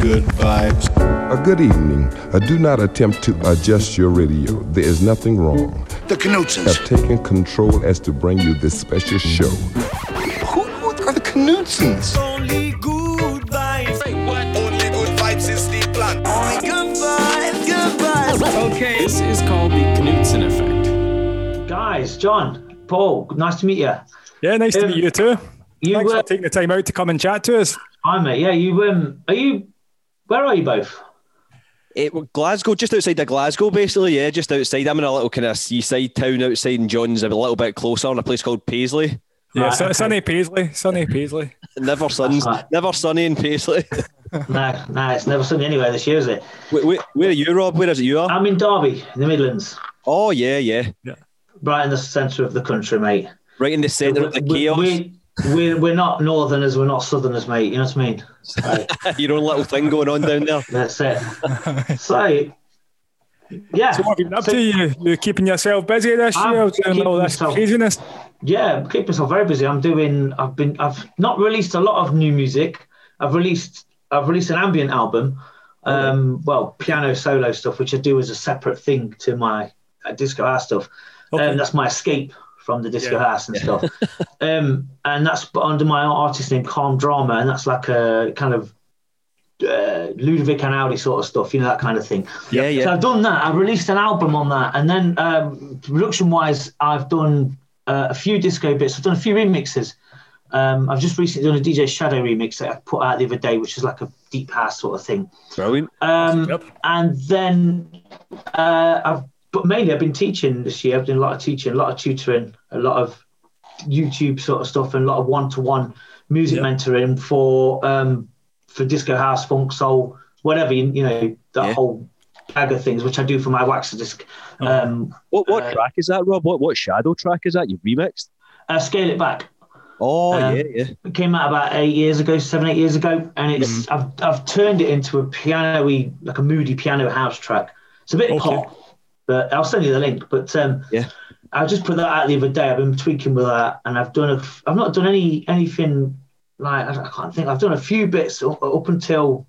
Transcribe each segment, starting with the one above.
good vibes. A good evening. Uh, do not attempt to adjust your radio. There is nothing wrong. The Knutsens. Have taken control as to bring you this special show. Who, who are the Knutsens? Only good vibes. Only good vibes is the plan. Only good vibes, good vibes. Okay, this is called the Knutsen effect. Guys, John, Paul, nice to meet you. Yeah, nice to Um, meet you too. You Thanks were, for taking the time out to come and chat to us. hi mate. Yeah, you um, are you? Where are you both? It, well, Glasgow, just outside of Glasgow, basically. Yeah, just outside. I'm in a little kind of seaside town outside, and John's a little bit closer in a place called Paisley. Yeah, Right, Sun- okay. Sunny Paisley, Sunny Paisley. Never suns, right. never sunny in Paisley. no, no, it's never sunny anywhere this year, is it? where, where, where are you, Rob? Where is it you are? I'm in Derby, in the Midlands, Oh yeah, yeah. right in the centre of the country, mate. Right in the centre of the We- chaos. we- We're, we're not northerners, we're not southerners, mate. You know what I mean? So, Your own little thing going on down there. that's it. So, yeah. So what have you been up So- to? You, you keeping yourself busy this I'm year? Doing all keeping this myself- craziness? Yeah, keep myself very busy. I'm doing. I've been. I've not released a lot of new music. I've released. I've released an ambient album. Um, well, piano solo stuff, which I do as a separate thing to my uh, disco house stuff. Okay. Um, that's my escape from the disco Yeah. house and stuff. um, and that's under my artist name, Calm Drama, and that's like a kind of uh, Ludovico Einaudi sort of stuff, you know, that kind of thing. Yeah, yeah. So. I've done that. I've released an album on that, and then um, production-wise, I've done uh, a few disco bits. I've done a few remixes. Um, I've just recently done a DJ Shadow remix that I put out the other day, which is like a deep house sort of thing. Brilliant. Um, Yep. And then uh, I've, but mainly I've been teaching this year. I've done a lot of teaching, a lot of tutoring, a lot of YouTube sort of stuff, and a lot of one-to-one music Yep. mentoring for um, for disco house, funk, soul, whatever you, you know, that Yeah. whole bag of things, which I do for my Waxadisc. Um, What what Uh, track is that, Rob? What what shadow track is that? You remixed? uh, scale it back. Oh Um, yeah, yeah. It came out about eight years ago, seven, eight years ago, and it's Mm-hmm. I've I've turned it into a piano-y, like a moody piano house track. It's a bit Okay. pop, but I'll send you the link. But um, Yeah. I just put that out the other day. I've been tweaking with that, and I've done a. I've not done any anything like I, I can't think. I've done a few bits up, up until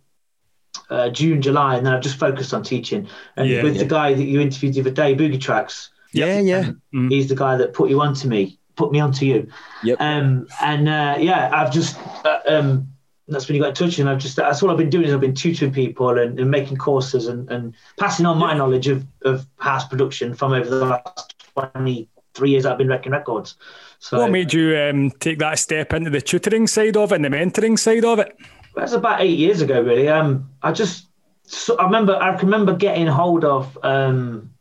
uh, June, July, and then I've just focused on teaching. And Yeah, with yeah. the guy that you interviewed the other day, Boogie Tracks, Yeah, yeah. he's the guy that put you onto me, put me onto you. Yep. Um, and uh, yeah, I've just uh, um, that's when you got in touch, and I've just that's all I've been doing is I've been tutoring people and, and making courses and, and passing on my knowledge of, of house production from over the last twenty three years I've been wrecking records. So What made you um, take that step into the tutoring side of it and the mentoring side of it? that's about eight years ago, really. Um, I just so I remember I remember getting hold of um,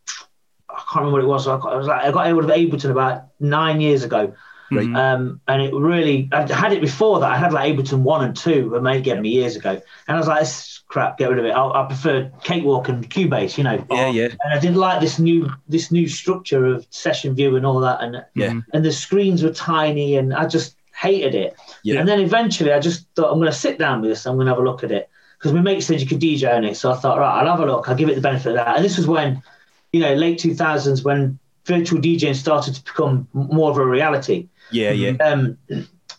I can't remember what it was. I got, I was like I got hold of Ableton about nine years ago. Right. Um, and it really, I had it before that. I had like Ableton 1 and 2, but made get me years ago. And I was like, this is crap, get rid of it. I, I prefer Cakewalk and Cubase, you know. Yeah, yeah. And I didn't like this new this new structure of session view and all that. And Yeah. and the screens were tiny and I just hated it. Yeah. And then eventually I just thought, I'm going to sit down with this. I'm going to have a look at it. Because my mate said you could DJ on it. So I thought, right, I'll have a look. I'll give it the benefit of that. And this was when, you know, late 2000s when virtual DJing started to become more of a reality. Yeah, yeah. Um,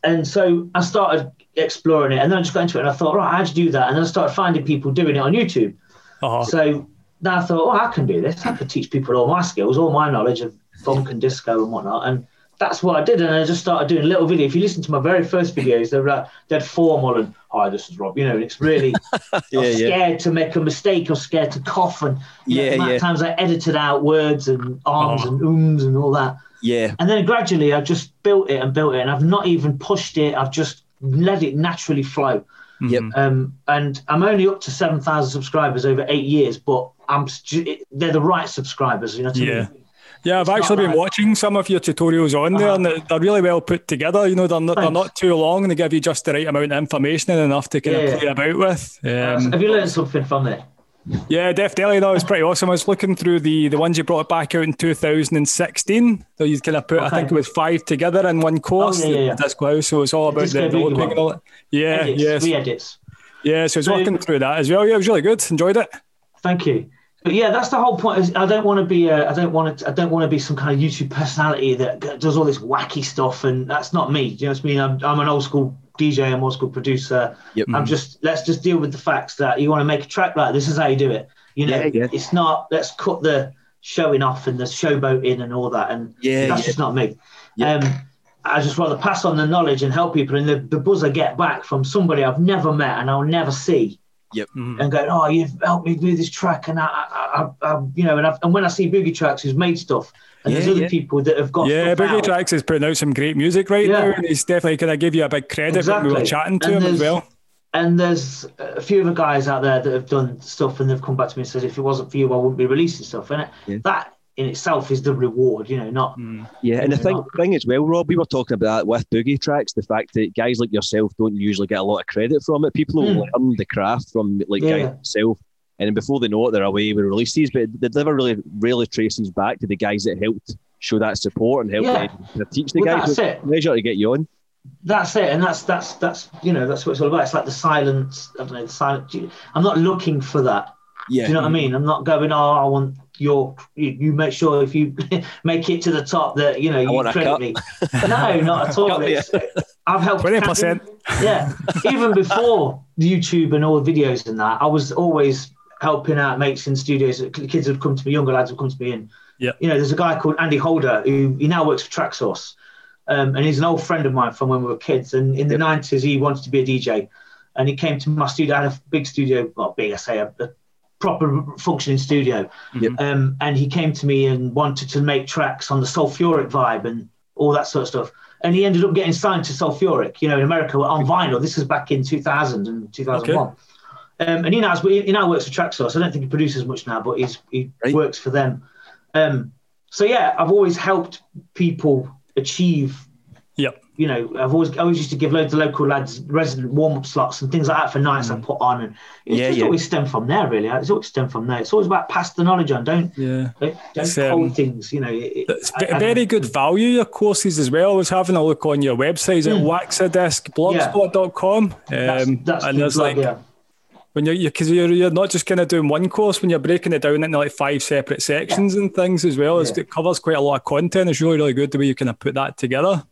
and so I started exploring it, and then I just got into it, and I thought, right, how'd you do that? And then I started finding people doing it on YouTube. Uh-huh. So then I thought, oh, I can do this. I could teach people all my skills, all my knowledge of funk and disco and whatnot. And that's what I did. And I just started doing little videos. If you listen to my very first videos, they're like, they're formal and, hi, this is Rob. You know, and it's really, I Yeah, was yeah. scared to make a mistake or scared to cough. And you know, Yeah, the yeah. times I edited out words and arms Oh. and ums and all that. Yeah. And then gradually I've just built it and built it, and I've not even pushed it. I've just let it naturally flow. Yep. Um, and I'm only up to 7,000 subscribers over eight years, but I'm they're the right subscribers. You know what I Yeah. mean? Yeah, I've not actually been bad. watching some of your tutorials on there, Uh-huh. and they're, they're really well put together. You know, they're not, they're not too long, and they give you just the right amount of information and enough to kind Yeah, of yeah. play about with. Um, Have you learned something from it? Yeah, definitely. That was pretty awesome. I was looking through the the ones you brought back out in 2016. So you kind of put, I think it was five together in one oh, course. Oh, yeah, yeah, yeah. the Disco House. So it's all about the developing one. and all that. Yeah, edits, yes, re-edits. yeah. So I was So- working through that as well. Yeah, it was really good. Enjoyed it. Thank you. But yeah, that's the whole point. Is I don't want to be a, I don't want to I don't want to be some kind of YouTube personality that does all this wacky stuff, and that's not me. Do you know what I mean? I'm, I'm an old school DJ, I'm old school producer. Yep. I'm just let's just deal with the facts that you want to make a track like this is how you do it. You know, Yeah, yeah. it's not let's cut the showing off and the showboating and all that, and Yeah, that's yeah. just not me. Um, I just rather pass on the knowledge and help people, and the, the buzz I get back from somebody I've never met and I'll never see Yep. Mm-hmm. and going, oh, you've helped me do this track, and I, I, I, I you know, and, I've, and when I see Boogie Tracks who's made stuff, and there's other yeah. people that have got Yeah, Boogie out. Tracks is putting out some great music right Yeah. now, and he's definitely going to give you a big credit when we were chatting to And him as there's- well. and there's a few other guys out there that have done stuff, and they've come back to me and said, if it wasn't for you, I wouldn't be releasing stuff, and it, Yeah. that in itself is the reward, you know, not Yeah, and the Maybe thing, not. thing as well, Rob, we were talking about that with boogie tracks. The fact that guys like yourself don't usually get a lot of credit from it. People Mm. learn the craft from like Yeah, guys yeah. like yourself, and before they know it, they're away with releases. But they never really, really traces back to the guys that helped show that support and help Yeah. to teach the Well, guys. that's it. it's Pleasure to get you on. that's it, and that's that's that's you know that's what it's all about. It's like the silence. I don't know the silence. I'm not looking for that. Yeah, Do you know what I mean? I'm not going. Oh, I want your. You, you make sure if you make it to the top that you know you want a credit me. No, not at all. Cut me. I've helped 20%. Yeah, even before YouTube and all the videos and that, I was always helping out mates in studios. Kids would come to me, younger lads would come to me, and Yeah. you know, there's a guy called Andy Holder who he now works for Traxsource, um, and he's an old friend of mine from when we were kids. And in the '90s, he wanted to be a DJ, and he came to my studio. I had a big studio, well, big, I say, a, a proper functioning studio. Yep. Um, and he came to me and wanted to make tracks on the Soulfuric vibe and all that sort of stuff. And he ended up getting signed to Soulfuric, you know, in America on vinyl. This was back in 2000 and 2001. Um, and he now, he now works for Traxsource. I don't think he produces much now, but he's, he Right. works for them. Um, so yeah, I've always helped people achieve Yep. You know, I've always I always used to give loads of local lads resident warm up slots and things like that for nights I put on, and it's Yeah, just yeah. always stemmed from there. Really, it's always stemmed from there. It's always about pass the knowledge on. Don't Yeah. don't, don't hold um, things. You know, it, It's I- ve- I- very good value, your courses as well. I was having a look on your website at waxadisc.blogspot.com. That's, Um, that's and the there's plug, like, yeah. when you're, because you're, you're not just kind of doing one course, when you're breaking it down into like five separate sections and things as well, Yeah. it covers quite a lot of content. It's really, really good the way you kind of put that together.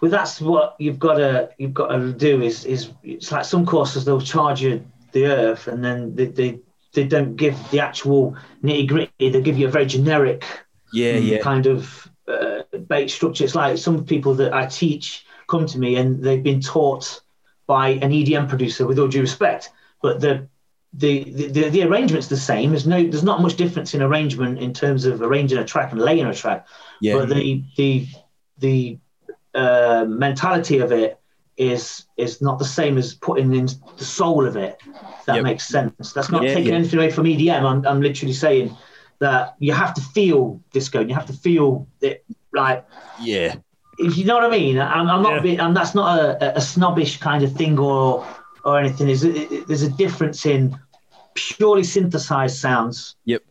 Well, that's what you've got to you've got to do. Is is it's like some courses they'll charge you the earth, and then they they, they don't give the actual nitty gritty. They give you a very generic yeah, yeah. kind of uh, bait structure. It's like some people that I teach come to me and they've been taught by an EDM producer, with all due respect, but the the, the, the arrangement's the same. There's no there's not much difference in arrangement in terms of arranging a track and laying a track. Yeah. But the the the uh, mentality of it is is not the same as putting in the soul of it. That Yep. makes sense. That's not Yeah, taking yeah. anything away from EDM. I'm, I'm literally saying that you have to feel disco. And you have to feel it like yeah. if you know what I mean. I'm, I'm not. Yeah. Being, I'm, that's not a, a snobbish kind of thing or or anything. Is there's a difference in purely synthesized sounds Yep.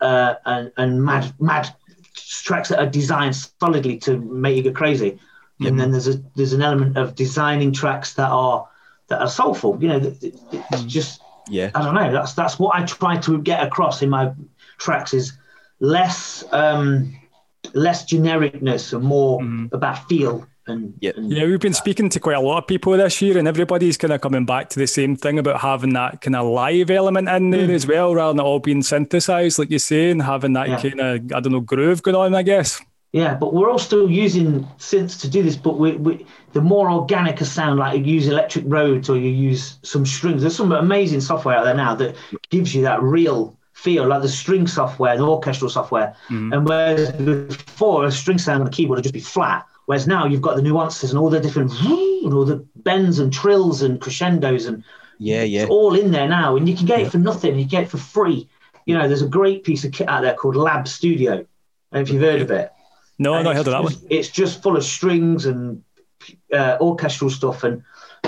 uh, and and mad mad tracks that are designed solidly to make you go crazy. And mm-hmm. then there's a there's an element of designing tracks that are that are soulful. You know, that- that- it's mm. just Yeah. I don't know. That's that's what I try to get across in my tracks is less um, less genericness and more mm-hmm. about feel and, Yeah. and Yeah, we've been speaking to quite a lot of people this year, and everybody's kind of coming back to the same thing about having that kind of live element in there mm. as well, rather than it all being synthesized, like you say, and having that Yeah. kind of, I don't know, groove going on, I guess. Yeah, but we're all still using synths to do this. But we, we, the more organic a sound, like you use Electric Rhodes or you use some strings. There's some amazing software out there now that gives you that real feel, like the string software, the orchestral software. Mm-hmm. And whereas before a string sound on a keyboard would just be flat, whereas now you've got the nuances and all the different and all the bends and trills and crescendos and Yeah, yeah. it's all in there now, and you can get it for nothing. You get it for free. You know, there's a great piece of kit out there called Lab Studio. I don't know if you've heard of it. No, I've not heard of that one. just- It's just full of strings and uh, orchestral stuff, and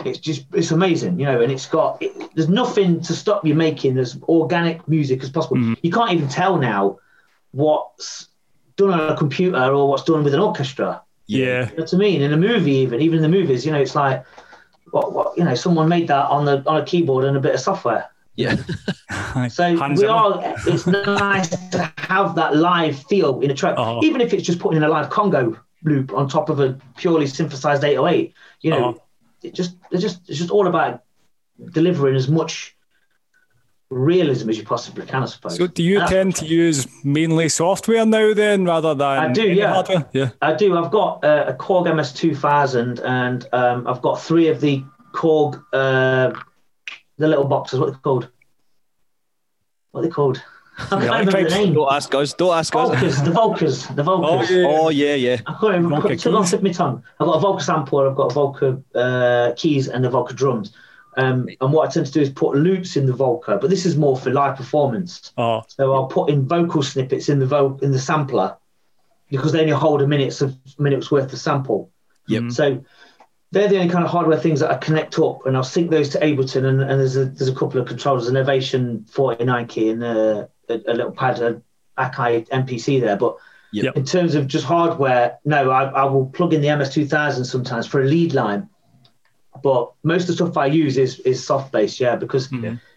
it's just it's amazing, you know. And it's got it, there's nothing to stop you making as organic music as possible. Mm-hmm. You can't even tell now what's done on a computer or what's done with an orchestra. Yeah. You know what I mean? In a movie, even even in the movies, you know, it's like what what you know, someone made that on the on a keyboard and a bit of software. Yeah. So Hans we are. It's nice to have that live feel in a track, Uh-huh. even if it's just putting in a live conga loop on top of a purely synthesized 808. You know, Uh-huh. it just it's just it's just all about delivering as much realism as you possibly can, I suppose. So do you And tend to use mainly software now then rather than I do, any yeah. hardware? Yeah. I do. I've got uh, a Korg MS2000, and um, I've got three of the Korg, uh, the little boxes. What are they called? What are they called? I can't remember the name. Don't ask us. Don't ask us. Volcas, the Volcas, the Volcas. Oh, yeah. Oh yeah, yeah. I can't remember. Took off keys. of my tongue. I've got a Volca sampler, I've got a Volca uh, keys, and the Volca drums. Um, and what I tend to do is put loops in the Volca, but this is more for live performance. Oh, So I'll put in vocal snippets in the vo- in the sampler because they only hold a minute's of minutes worth of sample. Yep. So they're the only kind of hardware things that I connect up, and I'll sync those to Ableton. And, and there's a there's a couple of controllers, a Novation 49 key and a, a, a little pad, a Akai MPC there. But Yep. in terms of just hardware, no, I, I will plug in the MS2000 sometimes for a lead line. But most of the stuff I use is is soft based, yeah, because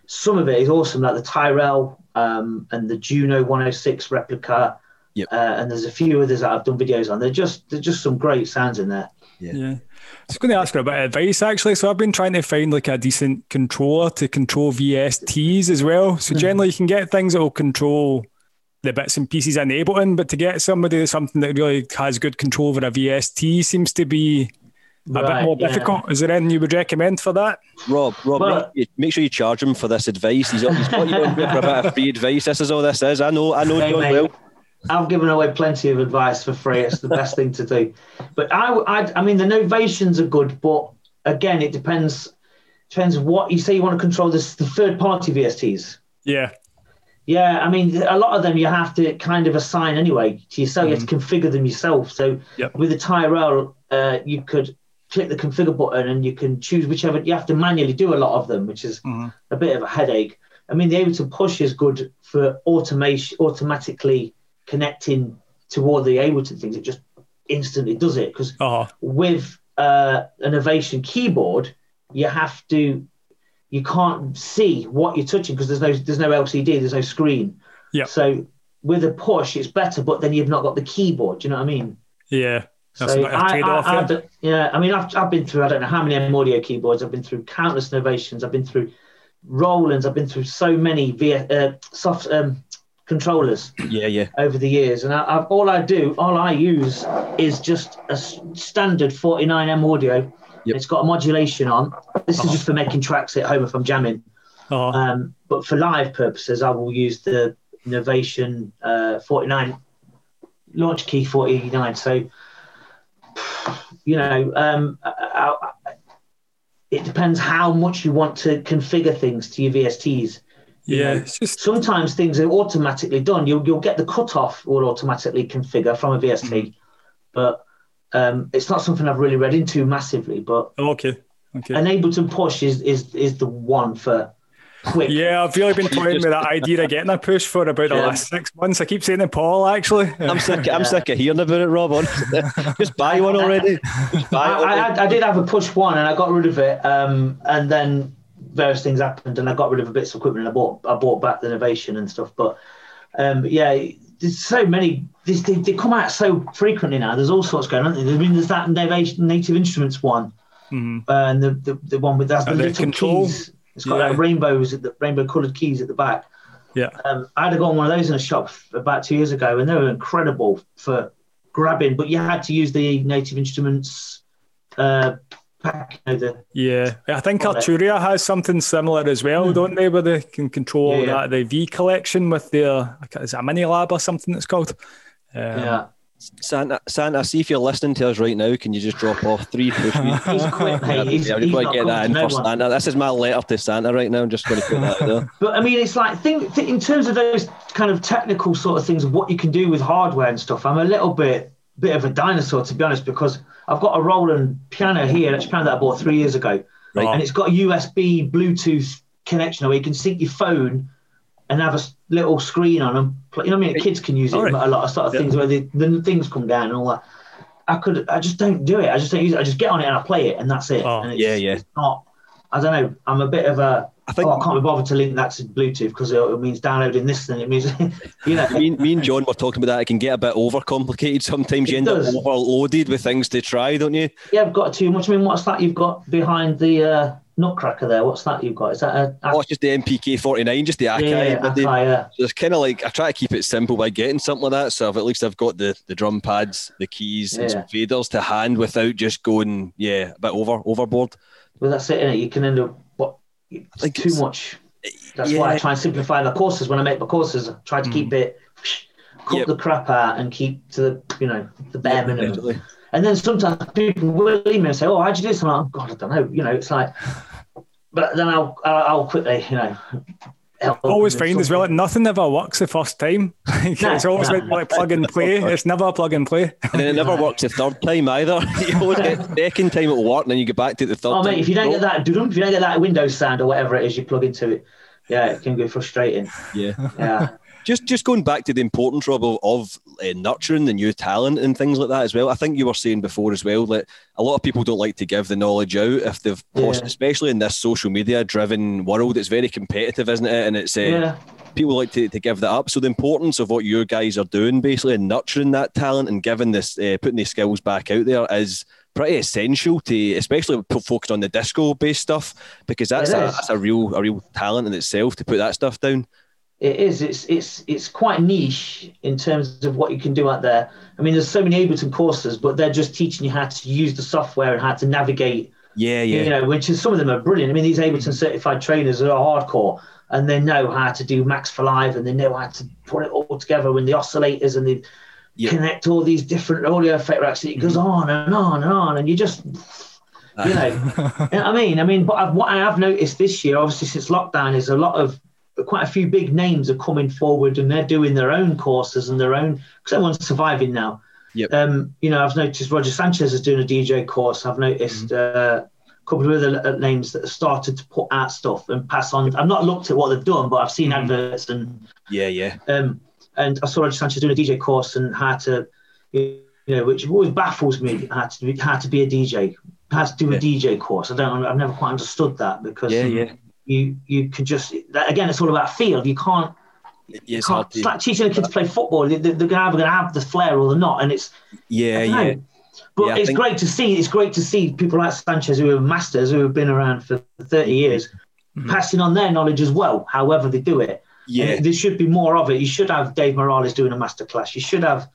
some of it is awesome, like the Tyrell um, and the Juno 106 replica. Yep. Uh, and there's a few others that I've done videos on. They're just they're just some great sounds in there. yeah. I was going to ask for a bit of advice actually. So I've been trying to find like a decent controller to control VSTs as well. So hmm. generally you can get things that will control the bits and pieces in Ableton, but to get somebody something that really has good control over a VST seems to be a bit Right, more yeah. difficult. Is there anything you would recommend for that? Rob, Rob, Well- make, make sure you charge him for this advice. He's, he's got you on here for a bit of free advice. This is all this is. I know. I know Hey, John mate. well. I've given away plenty of advice for free. It's the best thing to do. But I, I, I mean, the novations are good, but again, it depends. Depends what you say. You want to control this the third party VSTs. Yeah. Yeah, I mean, a lot of them you have to kind of assign anyway to yourself. You have to configure them yourself. So Yep. with the Tyrell, uh, you could click the configure button and you can choose whichever. You have to manually do a lot of them, which is a bit of a headache. I mean, the Ableton Push is good for automation, automatically connecting to all the Ableton things. It just instantly does it because Oh, with uh, a Novation keyboard, you have to, you can't see what you're touching because there's no there's no LCD, there's no screen. Yeah. So with a push, it's better, but then you've not got the keyboard. Do you know what I mean? yeah. That's so a I, trade-off. I, yeah. I've yeah, I mean, I've, I've been through I don't know how many M audio keyboards. I've been through countless innovations. I've been through Rolands. I've been through so many via, uh, soft um, controllers Yeah, yeah. over the years, and I, I've, all I do, all I use is just a standard 49M audio. Yep. It's got a modulation on. This is just for making tracks at home if I'm jamming. Oh, Um, but for live purposes, I will use the Novation uh, 49 Launchkey 49. So, you know, um, I, I, it depends how much you want to configure things to your VSTs. You yeah. know. It's just Sometimes things are automatically done. You'll you'll get the cutoff will automatically configure from a VST, Mm-hmm. but um, it's not something I've really read into massively. But okay. Okay. an Ableton push is is is the one for quick. Yeah, I've really been toying with that idea of getting a push for about the Yeah. last six months. I keep saying to Paul, actually. I'm sick. I'm sick of hearing about it, Rob. honestly. Just buy one already. Buy I, it I, already. I, I did have a push one and I got rid of it. Um, and then various things happened and I got rid of a bits of equipment. And I bought I bought back the innovation and stuff. But um, yeah, there's so many. This, they, they come out so frequently now. There's all sorts going on. I mean, there's that native, native instruments one, uh, and the, the the one with that's the And little control. keys. It's got Yeah. like rainbows at the rainbow coloured keys at the back. Yeah. Um, I had to go on one of those in a shop about two years ago, and they were incredible for grabbing. But you had to use the Native Instruments uh, pack. You know, the, Yeah, I think Arturia has something similar as well, don't they? Where they can control Yeah, yeah. that the V collection with their is it a MiniLab or something it's called. Um, yeah, Santa, Santa, see if you're listening to us right now. Can you just drop off three push me? he's quick, mate. He's, Yeah, I'm he's just going to get that in to no for one. Santa. This is my letter to Santa right now. I'm just going to put that out there. But I mean, it's like think, think in terms of those kind of technical sort of things what you can do with hardware and stuff. I'm a little bit bit of a dinosaur to be honest because I've got a Roland piano here, that's a piano that I bought three years ago, Right. and it's got a USB Bluetooth connection where you can sync your phone and have a little screen on them. You know what I mean? Kids can use it. Right. A lot of sort of things where the, the things come down and all that. I could, I just don't do it. I just don't use it. I just get on it and I play it, and that's it. Oh, and it's, yeah, yeah. It's not. I don't know. I'm a bit of a. I think- oh, I can't be bothered to link that to Bluetooth because it, it means downloading this and it means, you know. me, me and John were talking about that. It can get a bit overcomplicated sometimes. You end does. up overloaded with things to try, don't you? Yeah, I've got too much. I mean, what's that you've got behind the uh, Nutcracker there? What's that you've got? Is that a? Oh, it's just the MPK 49, just the yeah, Akai. yeah, yeah, Akai, yeah. So it's kind of like I try to keep it simple by getting something like that. So I've, at least I've got the, the drum pads, the keys, and some faders to hand without just going yeah a bit over overboard. Well, that's it, innit? You can end up what it's Like too much. That's why I try and simplify the courses when I make my courses. I try to keep mm. it, cut Yep. the crap out, and keep to the you know the bare Yeah, minimum. definitely. And then sometimes people will email me and say, "Oh, how'd you do this?" And I'm like, oh, "God, I don't know." You know, it's like, but then I'll I'll, quickly, you know, Always find as well that nothing ever works the first time. it's always no. like, like plug and play. It's never a plug and play. And it never works the third time either. you always get the second time it'll work, and then you get back to the third Oh time. mate, if you don't get that, doo-dum, if you don't get that Windows sound or whatever it is you plug into it, yeah, it can be frustrating. yeah. Yeah. Just just going back to the importance Rob, of, of uh, nurturing the new talent and things like that as well. I think you were saying before as well that a lot of people don't like to give the knowledge out if they've, Yeah. especially in this social media driven world. It's very competitive, isn't it? And it's uh, Yeah. people like to, to give that up. So the importance of what you guys are doing, basically, and nurturing that talent and giving this, uh, putting these skills back out there is pretty essential to, especially focused on the disco based stuff, because that's a, that's a real a real talent in itself to put that stuff down. It is. It's it's it's quite niche in terms of what you can do out there. I mean, there's so many Ableton courses, but they're just teaching you how to use the software and how to navigate. Yeah, yeah, You know, which is some of them are brilliant. I mean, these Ableton mm. certified trainers are hardcore and they know how to do Max for Live and they know how to put it all together with the oscillators and they Yeah. connect all these different audio effect racks. And it goes mm-hmm. on and on and on, and you just you know, you know what I mean? I mean, but I've, what I have noticed this year, obviously since lockdown, is a lot of quite a few big names are coming forward and they're doing their own courses and their own because everyone's surviving now. Yep. Um, you know, I've noticed Roger Sanchez is doing a DJ course. I've noticed uh, a couple of other uh, names that have started to put out stuff and pass on. I've not looked at what they've done, but I've seen adverts and yeah, yeah. um, and I saw Roger Sanchez doing a DJ course and how to, you know, which always baffles me how to be, how to be a DJ, how to do a Yeah. DJ course. I don't, I've never quite understood that because Yeah, yeah. You you can just again, it's all about feel. You can't, Yeah, it's can't it's like teaching a kid to play football. They, they're gonna either gonna have the flair or they're not, and it's yeah, yeah. But Yeah, it's think- great to see. It's great to see people like Sanchez who are masters who have been around for 30 years, mm-hmm. passing on their knowledge as well. However they do it. Yeah. And there should be more of it. You should have Dave Morales doing a masterclass. You should have,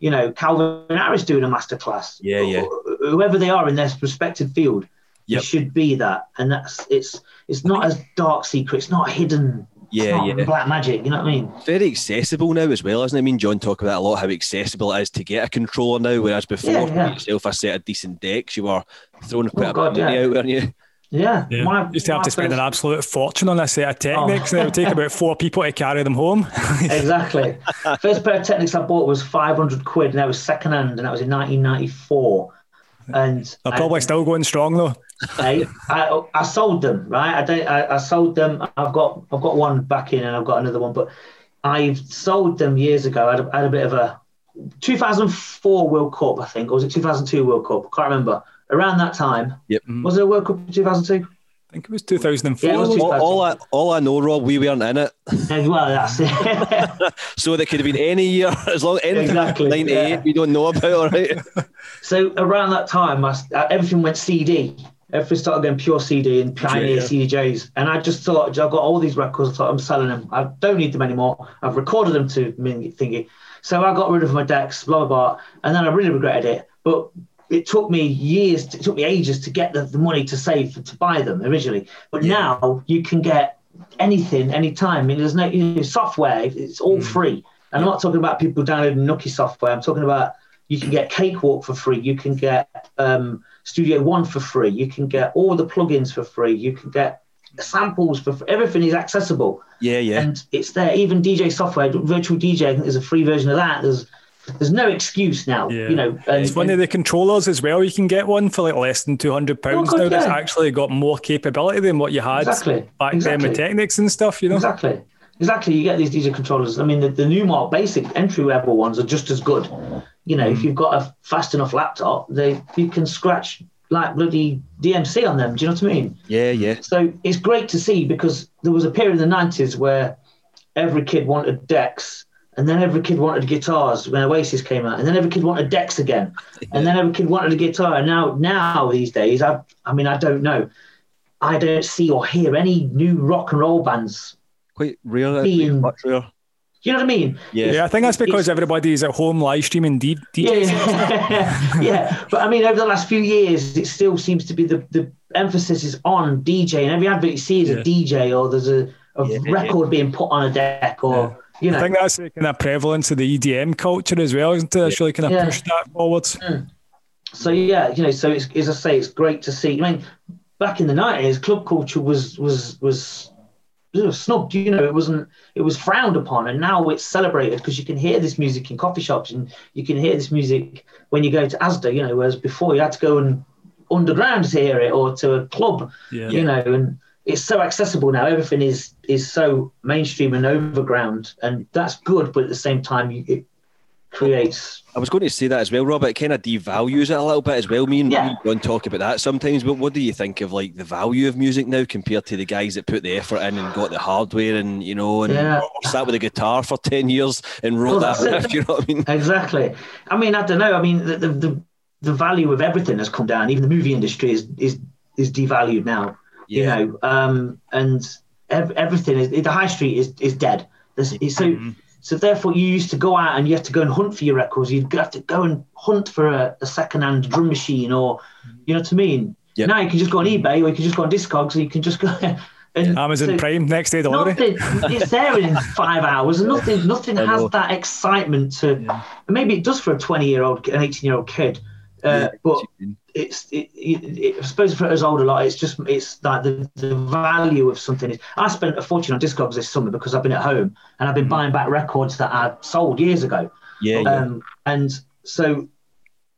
you know, Calvin Harris doing a masterclass. Yeah, yeah. Whoever they are in their respective field, Yep. it should be that. And that's it's it's not as dark secret. It's not hidden. Yeah, not yeah. Black magic. You know what I mean? very accessible now as well, isn't it? I mean, John talked about a lot how accessible it is to get a controller now, whereas before, Yeah, to yeah. yourself a set of decent decks, you were throwing oh, quite Oh, a God, bit of money yeah. out, weren't you? Yeah. Yeah. My- Used to have to spend an absolute fortune on a set of Oh. Technics, and it would take about four people to carry them home. exactly. First pair of technics I bought was 500 quid, and that was second hand, and that was in 1994. And They're probably still going strong though. I, I, I sold them, right? I, don't, I, I sold them. I've got I've got one back in, and I've got another one, but I've sold them years ago. I had a, I had a bit of a 2004 World Cup, I think, or was it 2002 World Cup? I can't remember. Around that time, Yep. Mm-hmm. was it a World Cup in 2002? I think it was 2004. Yeah, it was wasn't All, all I all I know, Rob, we weren't in it, Yeah, well, that's it. so there could have been any year as long anything Exactly, ninety eight yeah. we don't know about. All right, So around that time, I, everything went CD. Everything started going pure CD and Pioneer Yeah. CDJs. And I just thought, I've got all these records. I thought, I'm selling them. I don't need them anymore. I've recorded them to thingy. So I got rid of my decks, blah, blah, blah. And then I really regretted it. But it took me years, it took me ages to get the, the money to save to buy them originally. But now you can get anything, anytime. I mean, there's no you know, software, it's all free. And I'm not talking about people downloading Nookie software. I'm talking about you can get Cakewalk for free. You can get um, Studio One for free. You can get all the plugins for free. You can get samples for free. Everything is accessible yeah, yeah, and it's there. Even DJ software, virtual DJ, I think there's a free version of that. There's there's no excuse now. Yeah. You know, and, It's one of the controllers as well. You can get one for like less than two hundred pounds Oh, God, now. That's actually got more capability than what you had Exactly, back then with exactly. Technics and stuff. You know, Exactly. Exactly. You get these DJ controllers. I mean, the, the new more basic entry level ones are just as good. You know, if hmm. you've got a fast enough laptop, they you can scratch like bloody DMC on them. Do you know what I mean? Yeah, yeah. So it's great to see because there was a period in the nineties where every kid wanted decks, and then every kid wanted guitars when Oasis came out, and then every kid wanted decks again, and then every kid wanted a guitar. And now, now these days, I, I mean, I don't know, I don't see or hear any new rock and roll bands. Quite rare. Being- Much rare. Do you know what I mean? Yeah. Yeah, I think that's because It's- everybody's at home live streaming D- DJs. Yeah, yeah. But I mean, over the last few years, it still seems to be the, the emphasis is on DJ, and every advert you see is Yeah. a DJ or there's a, a Yeah, record being put on a deck, or you know. I think that's the kind of prevalence of the EDM culture as well, isn't it? It's really kind of Yeah. pushed that forwards. Mm. so yeah, you know, so it's as I say, it's great to see. I mean, back in the nineties, club culture was was was you know, snubbed. You know, it wasn't. It was frowned upon, and now it's celebrated because you can hear this music in coffee shops, and you can hear this music when you go to ASDA. You know, whereas before you had to go and underground to hear it or to a club. Yeah. You know, and it's so accessible now. Everything is is so mainstream and overground, and that's good. But at the same time, it creates I was going to say that as well, Robert. It kind of devalues it a little bit as well. Me and Yeah. John talk about that sometimes. But what do you think of like the value of music now compared to the guys that put the effort in and got the hardware and you know and Yeah. sat with a guitar for ten years and wrote Well, that riff? You know what I mean? Exactly. I mean, I don't know. I mean, the the, the, the value of everything has come down. Even the movie industry is is is devalued now. You know, um, and ev- everything is the high street is is dead. There's, it's so so therefore you used to go out and you have to go and hunt for your records. You'd have to go and hunt for a, a second-hand drum machine or you know what I mean. Yeah. Now you can just go on eBay or you can just go on Discogs or you can just go. And Amazon so- Prime next day delivery. Nothing, it's there in five hours, and nothing, nothing has that excitement to. and Maybe it does for a twenty-year-old, an eighteen-year-old kid, uh, but it's. It, it, it, I suppose for us older lot, it's just it's like the, the value of something. is I spent a fortune on Discogs this summer because I've been at home and I've been buying back records that I sold years ago. Yeah, yeah. Um, and so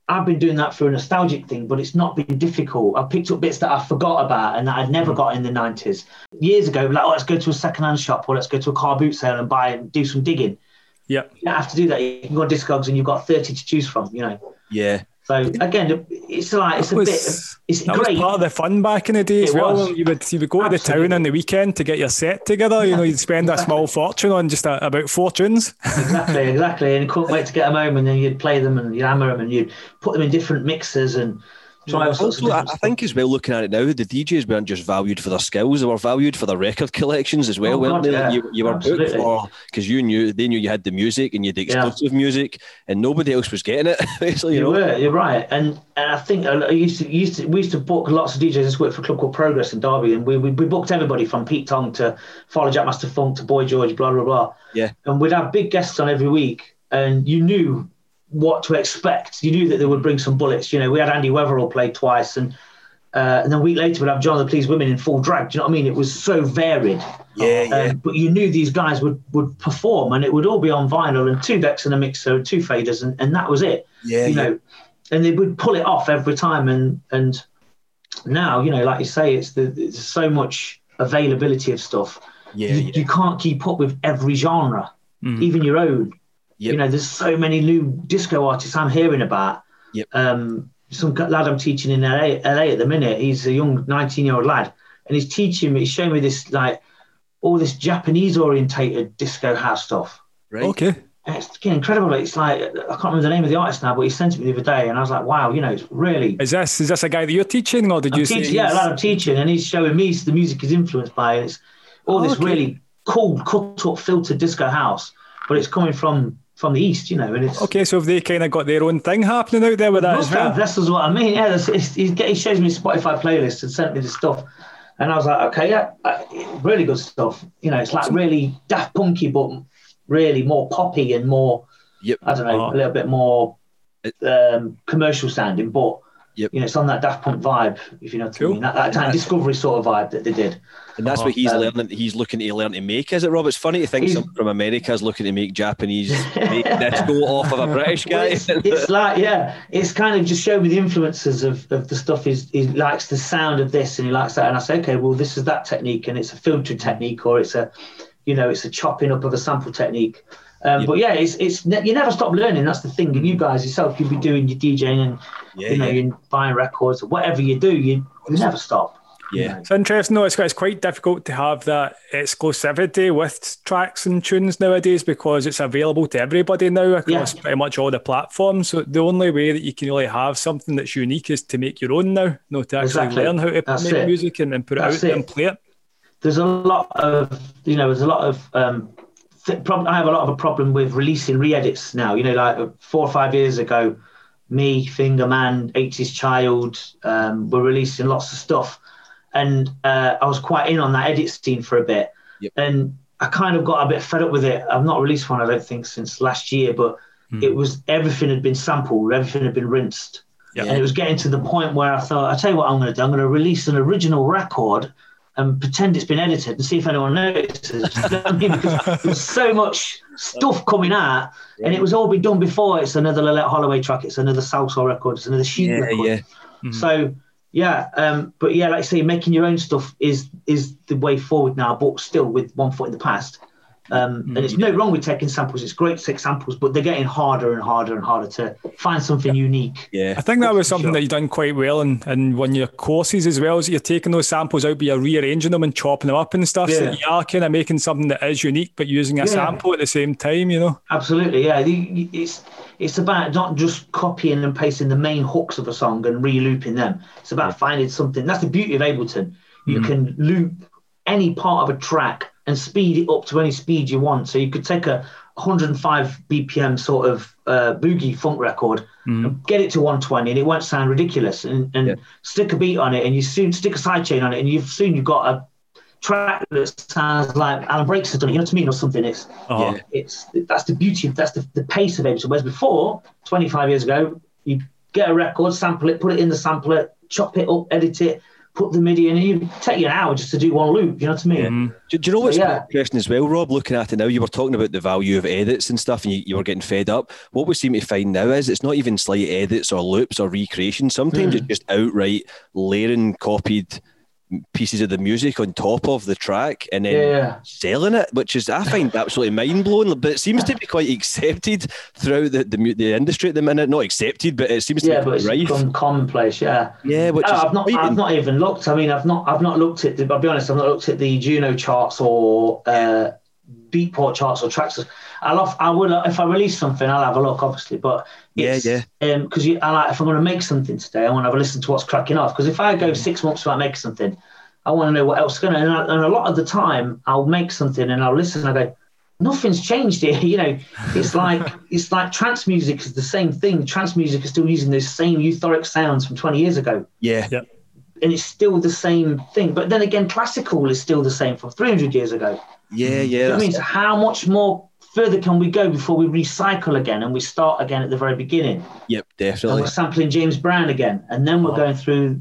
I've been doing that for a nostalgic thing, but it's not been difficult. I picked up bits that I forgot about and that I'd never got in the 90s. Years ago, like, oh, let's go to a second-hand shop or let's go to a car boot sale and buy and do some digging. Yeah. You don't have to do that. You can go on Discogs and you've got 30 to choose from, you know. yeah. So again, it's like it's a was- bit. It's That great. was part of the fun back in the day as It well. was. You would you would go to the town on the weekend to get your set together. You know, you'd spend a small fortune on just a, about fortunes. exactly, exactly. And you couldn't wait to get them home, and then you'd play them and you'd hammer them, and you'd put them in different mixers and all sorts Also, I, think as well, looking at it now, the DJs weren't just valued for their skills; they were valued for their record collections as well, Oh, weren't God, they? yeah. You, you were booked for because you knew they knew you had the music and you had the Yeah. exclusive music, and nobody else was getting it. Basically, you, You know. were, you're right, and and I think uh, I used to used to we used to book lots of DJs. I used to work for a club called Progress in Derby, and we we, we booked everybody from Pete Tong to Farley Jackmaster Funk to Boy George, blah blah blah. Yeah. and we'd have big guests on every week, and you knew what to expect. You knew that they would bring some bullets. You know, we had Andy Weatherall play twice, and uh, and then a week later we'd have Jon the Pleased Wimmin in full drag. Do you know what I mean? It was so varied. Yeah, yeah. Um, but you knew these guys would, would perform, and it would all be on vinyl and two decks and a mixer and two faders, and, and that was it. Yeah, you yeah. know, and they would pull it off every time. And and now, you know, like you say, it's the there's so much availability of stuff. Yeah, you, yeah. you can't keep up with every genre, Mhm. even your own. Yep. You know, there's so many new disco artists I'm hearing about. Yep. Um, some lad I'm teaching in LA, LA at the minute. He's a young 19 year old lad, and he's teaching me. He's showing me this like all this Japanese orientated disco house stuff. Right. Okay. And it's getting incredible. It's like I can't remember the name of the artist now, but he sent it me the other day, and I was like, wow, you know, it's really. Is this is this a guy that you're teaching, or did I'm you say? teaching, yeah, he's- lad, I'm teaching, and he's showing me the music is influenced by it. It's all Oh, this okay. really cool, cut up, filtered disco house, but it's coming from from the east, you know, and it's. Okay, so have they kind of got their own thing happening out there with that as Must have. well? This is what I mean. Yeah, it's, it's, he shows me his Spotify playlist and sent me the stuff, and I was like, okay, yeah, uh, really good stuff. You know, it's like really Daft Punky, but really more poppy and more. Yep. I don't know, Oh. a little bit more um, commercial sounding, but Yep. you know, it's on that Daft Punk vibe, if you know what I mean. That, that kind of discovery sort of vibe that they did. And that's what he's Um, learning. He's looking to learn to make. Is it, Rob? It's funny to think someone from America is looking to make Japanese make disco off of a British guy. it's, it's like, yeah, it's kind of just showing me the influences of, of the stuff. He's, he likes the sound of this and he likes that. And I say, okay, well, this is that technique and it's a filtered technique or it's a, you know, it's a chopping up of a sample technique. Um, Yeah. But yeah, it's it's you never stop learning. That's the thing. And you guys yourself, you'll be doing your DJing and Yeah, you know yeah. you're buying records or whatever you do. You you never stop. Yeah. It's interesting though, it's, it's quite difficult to have that exclusivity with tracks and tunes nowadays because it's available to everybody now across Yeah. pretty much all the platforms. So the only way that you can really have something that's unique is to make your own now, no, to actually Exactly. learn how to That's make it. music and, and put it out it. and play it. there's a lot of you know there's a lot of um th- prob- I have a lot of a problem with releasing re-edits now you know like four or five years ago me Fingerman 80s Child um, were releasing lots of stuff and uh, I was quite in on that edit scene for a bit Yep. and I kind of got a bit fed up with it I've not released one I don't think since last year but it was everything had been sampled everything had been rinsed Yeah. and it was getting to the point where I thought, I tell you what, I'm going to do. I'm going to release an original record and pretend it's been edited and see if anyone notices. You know I mean? Because there's so much stuff coming out, and it was all been done before. It's another Loleatta Holloway track. It's another Salsoul record. It's another Chic Yeah, record. yeah. So yeah, um, but yeah, like I say, making your own stuff is is the way forward now, but still with one foot in the past. Um, and it's no wrong with taking samples. It's great to take samples, but they're getting harder and harder and harder to find something unique. Yeah. I think that was something sure. that you've done quite well in, in one of your courses as well, is you're taking those samples out, but you're rearranging them and chopping them up and stuff. So Yeah. you are kind of making something that is unique, but using a Yeah. sample at the same time, you know? Absolutely, yeah. It's it's about not just copying and pasting the main hooks of a song and re-looping them. It's about finding something. That's the beauty of Ableton. You can loop any part of a track and speed it up to any speed you want. So you could take a 105 BPM sort of uh, boogie funk record and get it to 120, and it won't sound ridiculous. And, and Yeah. stick a beat on it, and you soon stick a sidechain on it, and you've soon you've got a track that sounds like Alan Braxe has done it. You know what I mean, or something. It's Uh-huh. Yeah. it's that's the beauty of that's the, the pace of Ableton. Whereas before, 25 years ago, you get a record, sample it, put it in the sampler, chop it up, edit it, put the MIDI in, and you take you an hour just to do one loop. You know what I mean? Mm-hmm. Do, do you know what's Yeah. interesting as well, Rob? Looking at it now, you were talking about the value of edits and stuff, and you, you were getting fed up. What we seem to find now is it's not even slight edits or loops or recreation. Sometimes hmm. it's just outright layering copied pieces of the music on top of the track and then Yeah. selling it, which is I find absolutely mind blowing. But it seems to be quite accepted throughout the, the, the industry at the minute. Not accepted, but it seems to Yeah, be but it's rife. become commonplace. Yeah. Yeah, which is I've not. I've not even looked. I mean, I've not. I've not looked at. The, I'll be honest. I've not looked at the Juno charts or uh, Beatport charts or tracks. I'll. Off, I will. If I release something, I'll have a look, obviously. But Yeah, it's, yeah. Um, because you, I like if I'm going to make something today, I want to have a listen to what's cracking off. Because if I go six months without making something, I want to know what else is going to. And, I- and a lot of the time, I'll make something and I'll listen. and I go. Nothing's changed here, you know. It's like it's like trance music is the same thing. Trance music is still using those same euphoric sounds from 20 years ago yeah, Yeah. and it's still the same thing. But then again, classical is still the same from 300 years ago. Yeah, yeah. You know what I mean, that's- so how much more further can we go before we recycle again and we start again at the very beginning? Yep, And definitely. we're sampling James Brown again, and then we're going through.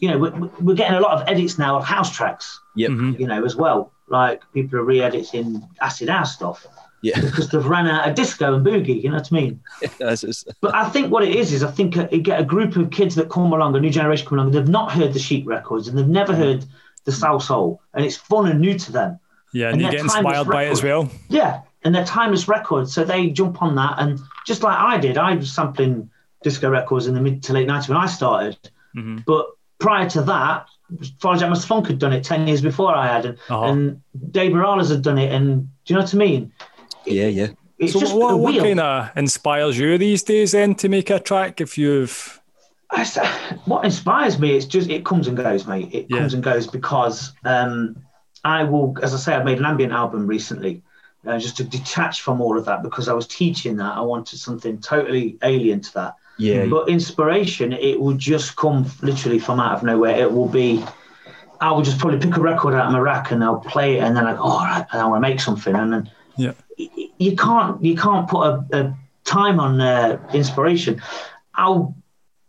You know, we're, we're getting a lot of edits now of house tracks. Yep. You know, as well. Like people are re-editing acid house stuff Yeah, because they've ran out of disco and boogie. You know what I mean? that's, it's, But I think what it is is I think uh, you get a group of kids that come along, a new generation come along, they've not heard the Chic records and they've never heard the Salsoul, and it's fun and new to them. Yeah, and, And you that get inspired by it as well. Yeah, and they're timeless records, so they jump on that, and just like I did, I was sampling disco records in the mid to late '90s when I started. Mm-hmm. But prior to that, Farley Jackmaster Funk had done it ten years before I had, and, Uh-huh. and Dave Morales had done it, and do you know what I mean? yeah, yeah. It's So just a what, what wheel. kind of inspires you these days then to make a track if you've I s- what inspires me is just it comes and goes, mate. It Yeah. comes and goes because um, I will, as I say, I've made an ambient album recently, uh, just to detach from all of that because I was teaching that. I wanted something totally alien to that. Yeah, But inspiration, it will just come literally from out of nowhere. It will be, I will just probably pick a record out of my rack and I'll play it, and then I go, all right, and I want to make something, and then yeah you can't you can't put a, a time on uh, inspiration. I'll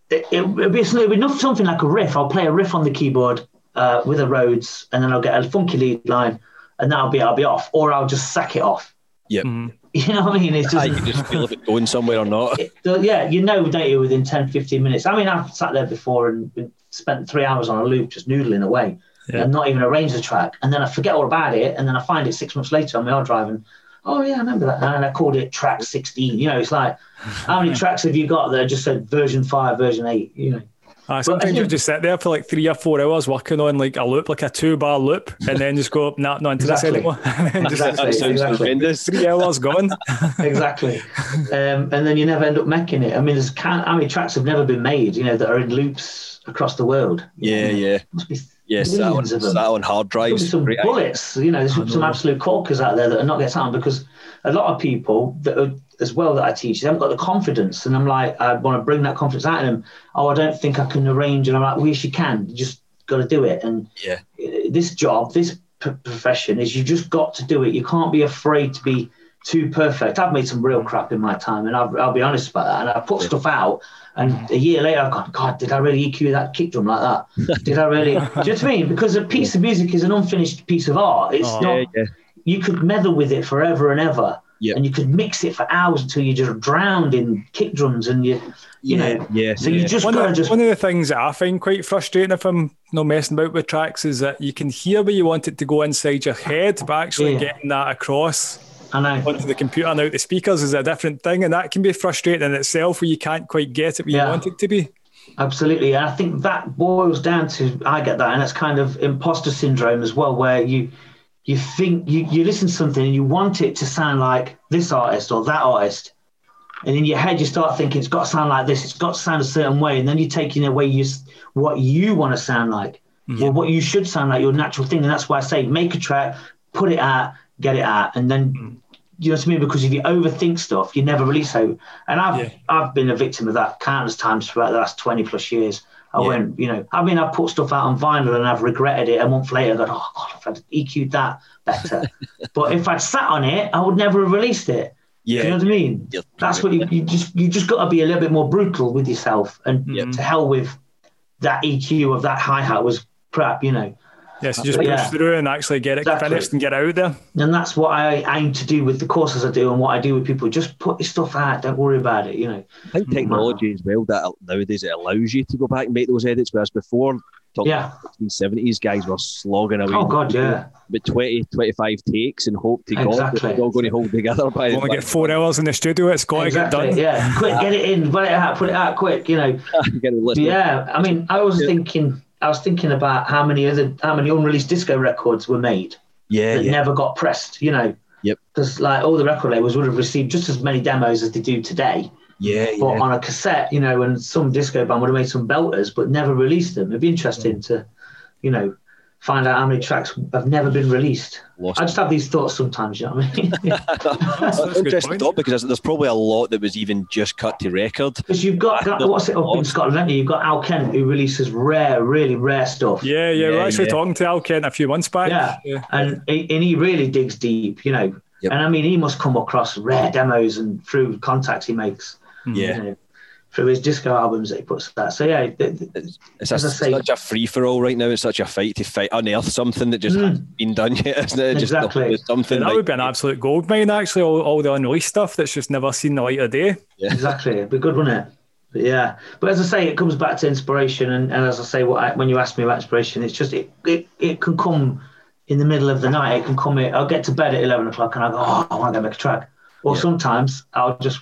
it, it'll be it'll be something like a riff. I'll play a riff on the keyboard uh, with a Rhodes, and then I'll get a funky lead line, and that'll be I'll be off, or I'll just sack it off. yep. You know what I mean? It's just, you can just feel if it's going somewhere or not. it- yeah, you know data within 10, 15 minutes. I mean, I've sat there before and spent three hours on a loop just noodling away Yeah. and not even arrange the track. And then I forget all about it. And then I find it six months later on my hard drive and oh yeah, I remember that. And I called it track 16. You know, it's like, how many tracks have you got that just said version five, version eight? You know, Uh, sometimes you just sit there for like three or four hours working on like a loop, like a two bar loop, and then just go, nah, not into Exactly. this anymore. And just Exactly. That sounds exactly. horrendous. three hours gone. exactly. Um, and then you never end up making it. I mean, there's can how many tracks have never been made, you know, that are in loops across the world? Yeah, yeah. Must be Yeah, sat on, of them. sat on hard drives. some bullets, you know, there's some absolute corkers out there that are not getting on because a lot of people that are, as well that I teach, they haven't got the confidence. And I'm like, I want to bring that confidence out of them. Oh, I don't think I can arrange. And I'm like, well, yes, you can. You just got to do it. And Yeah. this job, this p- profession is you just got to do it. You can't be afraid to be too perfect. I've made some real crap in my time, and I'll, I'll be honest about that. And I put stuff out, and a year later, I've gone, God, did I really EQ that kick drum like that? Did I really? do you know what I mean? Because a piece of music is an unfinished piece of art. It's Oh, not. Yeah, yeah. You could meddle with it forever and ever. Yeah. And you could mix it for hours until you just drowned in kick drums and you, you know. yeah, So yeah. you just One gotta of, the, just one of the things that I find quite frustrating if I'm not messing about with tracks is that you can hear where you want it to go inside your head, but actually Yeah. getting that across I know. onto the computer and out the speakers is a different thing, and that can be frustrating in itself where you can't quite get it where Yeah. you want it to be. Absolutely. And I think that boils down to I get that, and it's kind of imposter syndrome as well, where you you think you, you listen to something and you want it to sound like this artist or that artist. And in your head you start thinking it's got to sound like this, it's got to sound a certain way, and then you're taking away you, what you want to sound like. Mm. Or what you should sound like, your natural thing. And that's why I say make a track, put it out, get it out, and then mm. you know what I mean? Because if you overthink stuff, you never release it. And I've Yeah. I've been a victim of that countless times throughout the last twenty plus years. I Yeah. went, you know, I mean, I put stuff out on vinyl and I've regretted it a month later. I go, oh god, if I'd EQ'd that better. but if I'd sat on it, I would never have released it. yeah. You know what I mean? That's what you, you just you just got to be a little bit more brutal with yourself and to hell with that EQ of that hi hat was crap, you know. Yes, uh, you just push Yeah. through and actually get it Exactly. finished and get it out there. And that's what I aim to do with the courses I do and what I do with people. Just put your stuff out. Don't worry about it. You know. I think mm. technology as well that nowadays it allows you to go back and make those edits, whereas before, talking Yeah. 70s, guys were slogging away. Oh God, yeah. With 20, 25 takes and hope to God that Exactly. it's all going to hold together by Only get four hours in the studio, it's got Exactly. to get done. Yeah. Quick, get it in. Put it out. Put it out quick. You know. Get it. Yeah. I mean, I was Yeah. thinking. I was thinking about how many other how many unreleased disco records were made yeah, that yeah. never got pressed. You know. Yep. Because like all the record labels would have received just as many demos as they do today. Yeah, but yeah. on a cassette, you know, and some disco band would have made some belters, but never released them. It'd be interesting mm. to, you know, find out how many tracks have never been released. Lost I just have these thoughts sometimes, you know what I mean? That's, that's Interesting thought because there's, there's probably a lot that was even just cut to record. Because you've got, I thought- what's it up in Scotland, haven't you? You've got Al Kent who releases rare, really rare stuff. Yeah, yeah, we're actually yeah. talking to Al Kent a few months back. Yeah. And, he, and he really digs deep, you know. Yep. And I mean, he must come across rare demos and through contacts he makes, Yeah. you know, through his disco albums that he puts out. So, yeah, th- th- It's a, As I say- such a free for all right now. It's such a fight to fight unearth something that just Mm. hasn't been done yet, isn't it? Just Exactly. there's something that like- would be an absolute gold mine, actually. All, all the unreleased stuff that's just never seen the light of day. Yeah. exactly. It'd be good, wouldn't it? But yeah. But as I say, it comes back to inspiration, and, and as I say, what I, when you ask me about inspiration, it's just it, it it can come in the middle of the night. It can come. In, I'll get to bed at eleven o'clock, and I go, oh, I want to go make a track. Or Yeah. sometimes I'll just.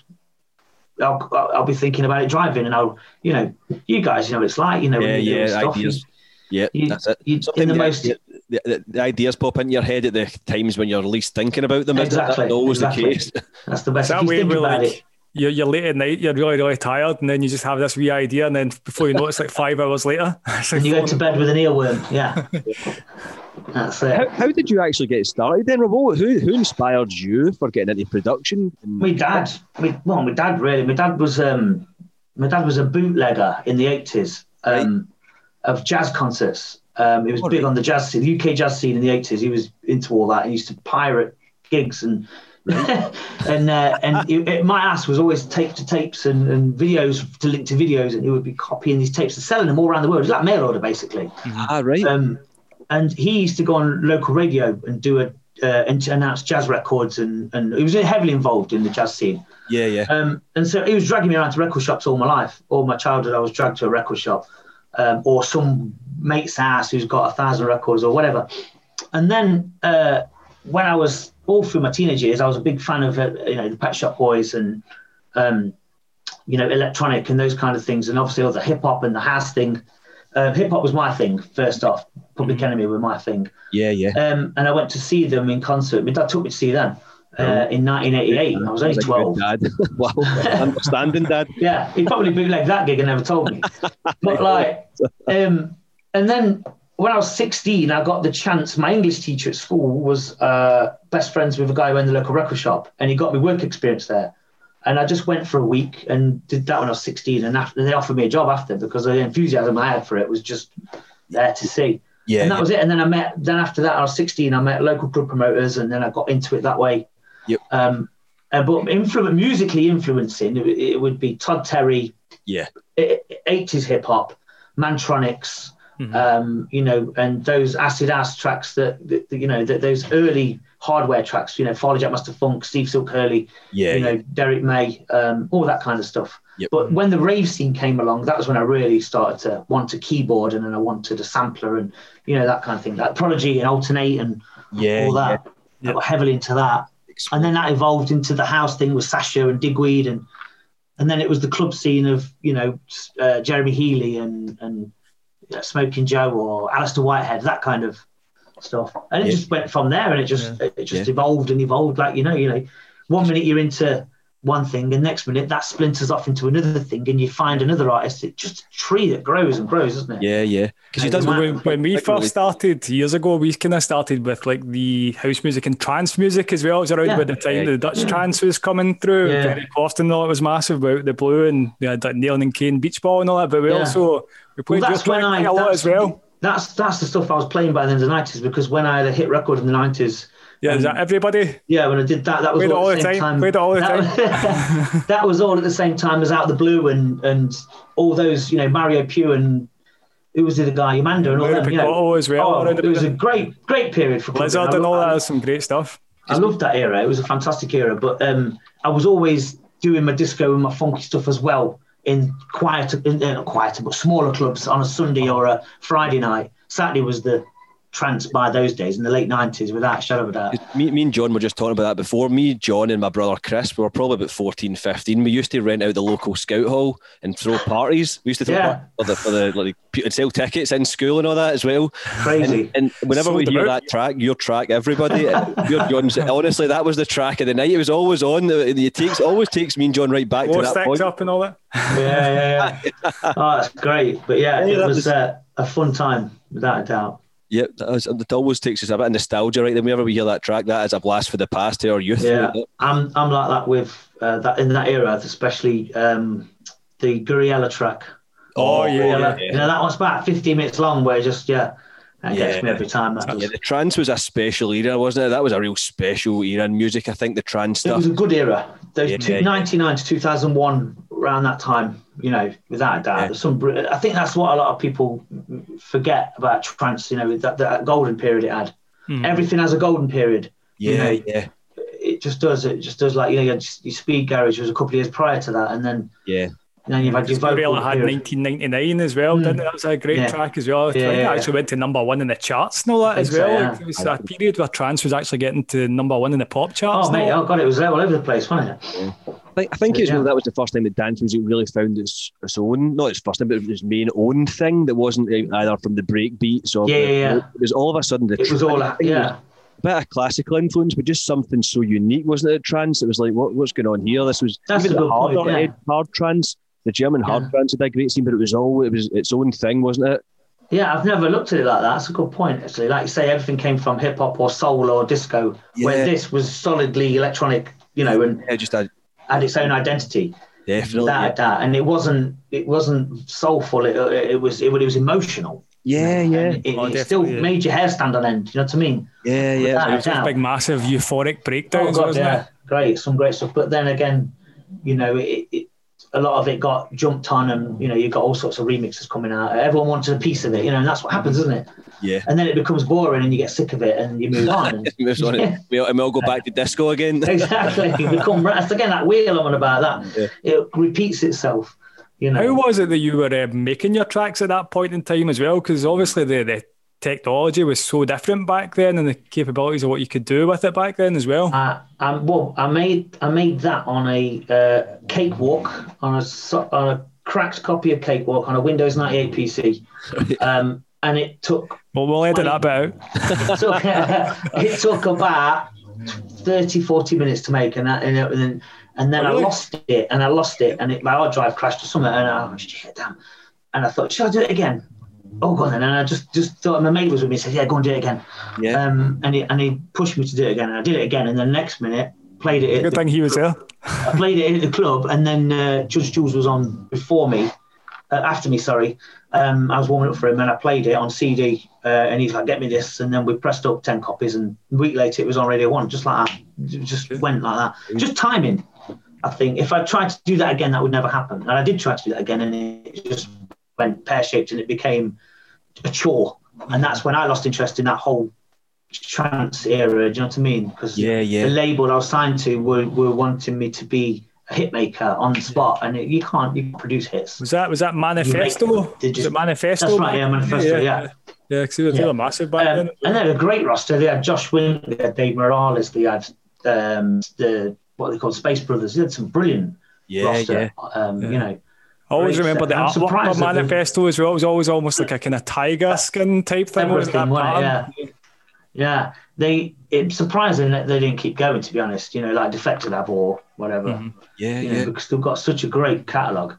I'll, I'll I'll be thinking about it driving, and I'll, you know, you guys, you know, what it's like, you know, yeah, when you're doing yeah, stuff, ideas. Yeah, you- that's it. you- in the the, most- idea- the, the, the ideas pop into your head at the times when you're least thinking about them. Exactly, That's always exactly. the case. That's the best. That If you way, think we're about like, it, you're, you're late at night, you're really, really tired, and then you just have this wee idea, and then before you know it, it's like five hours later. It's like and you go to bed with an earworm. Yeah, that's it. How, how did you actually get started then, Robo? Who, who inspired you for getting into production? My dad, my, well, my dad really. My dad was um, my dad was a bootlegger in the eighties um, of jazz concerts. Um, he was Oh, big on the jazz scene, the UK jazz scene in the eighties. He was into all that. He used to pirate gigs and and uh, and it, it- my ass was always tape to tapes and, and videos to link to videos, and he would be copying these tapes and selling them all around the world. It was like mail order basically. ah, right. Um, and he used to go on local radio and do a uh, and announce jazz records, and and he was heavily involved in the jazz scene. yeah, yeah. Um, and so he was dragging me around to record shops all my life. All my childhood, I was dragged to a record shop um, or some mate's house who's got a thousand records or whatever. And then uh, when I was all through my teenage years, I was a big fan of uh, you know the Pet Shop Boys and um, you know electronic and those kind of things, and obviously all the hip hop and the house thing. Um, hip hop was my thing first off. Public Enemy were my thing, Yeah, yeah. um, and I went to see them in concert. My dad took me to see them uh, in 1988. I was only That's 12. Dad. wow. Understanding, Dad. Yeah, he probably bootlegged that gig and never told me. But like, um, and then when I was 16, I got the chance. My English teacher at school was uh, best friends with a guy who owned the local record shop, and he got me work experience there. And I just went for a week and did that when I was 16. And after they offered me a job after because the enthusiasm I had for it was just there to see. Yeah. and that yeah. was it. And then I met. Then after that, I was 16. I met local club promoters, and then I got into it that way. Yep. Um, uh, but influ- musically influencing, it, it would be Todd Terry, yeah. eighties hip hop, Mantronix, Mhm. um, you know, and those acid ass tracks that, that that, you know that those early hardware tracks, you know, Farley Jackmaster Funk, Steve Silk Hurley, Yeah. you know, Derrick May, um, all that kind of stuff. Yep. But when the rave scene came along, that was when I really started to want a keyboard and then I wanted a sampler and you know that kind of thing, like Prodigy and Altern-8 and yeah. all that. I got heavily into that and then that evolved into the house thing with Sasha and Digweed, and and then it was the club scene of you know uh, Jeremy Healy and and Smokin Jo or Alistair Whitehead, that kind of stuff, and it Yeah. just went from there, and it just it just evolved and evolved. Like you know, you know, one minute you're into one thing, and next minute that splinters off into another thing, and you find another artist. It's just a tree that grows and grows, isn't it? Yeah, yeah. Because he Like, does. the When, when we Particularly- first started years ago, we kind of started with like the house music and trance music as well. It was around Yeah. about the time the Dutch trance was coming through. Yeah. Very often, all it was massive about the blue and we had like Nalin and Kane Beachball and all that. But we Yeah. also we played Well, that's when track I quite a lot as well. That's that's the stuff I was playing by the end of the nineties because when I had a hit record in the nineties. Yeah, is that everybody? Yeah, when I did that, that was all, all at the same time, time. all the that, that was all at the same time as Out of the Blue and and all those, you know, Mario Piu and who was the other guy, Amanda and all them. You know. As well, Oh, it was a great, great period for. Blizzard I and all that. That's some great stuff. I loved that era. It was a fantastic era. But um, I was always doing my disco and my funky stuff as well in quieter, in, uh, quieter, but smaller clubs on a Sunday or a Friday night. Saturday was the trance by those days in the late nineties, without a shadow of a doubt. Me, me and John were just talking about that before. Me, John, and my brother Chris, we were probably about 14, 15. We used to rent out the local scout hall and throw parties. We used to throw Yeah. for the, for the like, and sell tickets in school and all that as well. Crazy. And, and whenever we Sold hear that track, your track, everybody, your John's, honestly, that was the track of the night. It was always on. It, it takes always takes me and John right back Four to that sticks point. up and all that. yeah, yeah, yeah. oh, that's great. But yeah, Yeah, it was was- uh, a fun time, without a doubt. Yep, that always takes us a bit of nostalgia, right? Then whenever we hear that track, that is a blast for the past to our youth. Yeah. I'm I'm like that with uh, that in that era, especially um, the Gouryella track. Oh, yeah, Gouryella. yeah. You know that one's about 15 minutes long, where just yeah, that gets me Yeah. every time. That does. Yeah, the trance was a special era, wasn't it? That was a real special era in music. I think the trance stuff. It was a good era. Those Yeah, two, yeah. 99 to 2001, around that time, you know, without a doubt. Yeah. Some. I think that's what a lot of people forget about trance. You know, that, that golden period it had. Hmm. Everything has a golden period. you yeah, know. yeah, It just does. It just does. Like you know, your, your speed garage was a couple of years prior to that, and then yeah. And then you've had your vocal Gouryella had period. 1999 as well, didn't it? That was a great Yeah. track as well. I Yeah, think it yeah, actually went to number one in the charts and all that as think so, well. yeah. Like, it was a period where trance was actually getting to number one in the pop charts. Oh and mate, oh god, it was all over the place, wasn't it? I think, I think it's Yeah. that was the first time that dance music really found its, its own, not its first time, but its main own thing that wasn't uh, either from the break beats or Yeah, the- yeah, yeah. it was all of a sudden the It was all I that, think it was yeah. a bit of classical influence, but just something so unique, wasn't it? Trance. It was like, what, what's going on here? This was That's even a the good point, yeah. hard trance. The German hard Yeah. trance had a great scene, but it was all it was its own thing, wasn't it? Yeah, I've never looked at it like that. That's a good point, actually. Like you say, everything came from hip hop or soul or disco, where this was solidly electronic, you know, and Yeah, just a, had its own identity. definitely. That, that, and it wasn't it wasn't soulful. It, it was it, was emotional. Yeah, yeah, And it, Oh, it still yeah. made your hair stand on end. You know what I mean? yeah, yeah. Without It a was those doubt. big, massive, euphoric Oh god, wasn't yeah, it? great, some great stuff. But then again, you know, it, it, a lot of it got jumped on, and you know, you got all sorts of remixes coming out. Everyone wanted a piece of it, you know, and that's what happens, isn't it? Yeah. And then it becomes boring, and you get sick of it, and you move on. And, Moves on it. We, and we'll go back to disco again. exactly, you become that's again that wheel I'm on about that. It repeats itself. You know, How was it that you were uh, making your tracks at that point in time as well? Because obviously the, the technology was so different back then, and the capabilities of what you could do with it back then as well. Uh, um, well, I made I made that on a uh, cakewalk on a on a cracked copy of Cakewalk on a Windows 98 PC, um, and it took Well, we'll edit that bit out. took, it took about 30, 40 minutes to make, and, that, and, it- and then and then I lost it, and I lost it, and it, my hard drive crashed or something, and I shit, damn. And I thought, should I do it again? Oh, go on then. And I just just thought my mate was with me, said, yeah, go and do it again. Yeah. Um, and he and he pushed me to do it again, and I did it again, and the next minute played it. at Good the- thing he was there. I played it at the club, and then uh, Judge Jules was on before me, uh, after me, sorry. Um, I was warming up for him, and I played it on CD, uh, and he's like, "Get me this," and then we pressed up ten copies, and a week later it was on Radio One, just like that. It just went like that. Just timing. I think if I tried to do that again, that would never happen. And I did try to do that again, and it just went pear shaped, and it became a chore. And that's when I lost interest in that whole trance era. Do you know what I mean? Because Yeah, yeah. the label I was signed to were, were wanting me to be a hit maker on the spot, and it, you can't you can't produce hits. Was that was that Manifesto? Did Was it Manifesto? That's right, yeah, Manifesto, yeah. Yeah, because they were they were massive back Um, then. and they had a great roster. They had Josh Wink, they had Dave Morales, they had um, the what they called Space Brothers. They had some brilliant Yeah, roster. yeah. Um, You know, always great remember set. the I'm artwork of Manifesto as well. It was always almost like a kind of tiger skin type thing. wasn't everything, that wasn't it? pattern? Yeah. Yeah, they. It's surprising that they didn't keep going. To be honest, you know, like Defected Lab or whatever. Mm-hmm. Yeah, you know, yeah. because they've got such a great catalogue.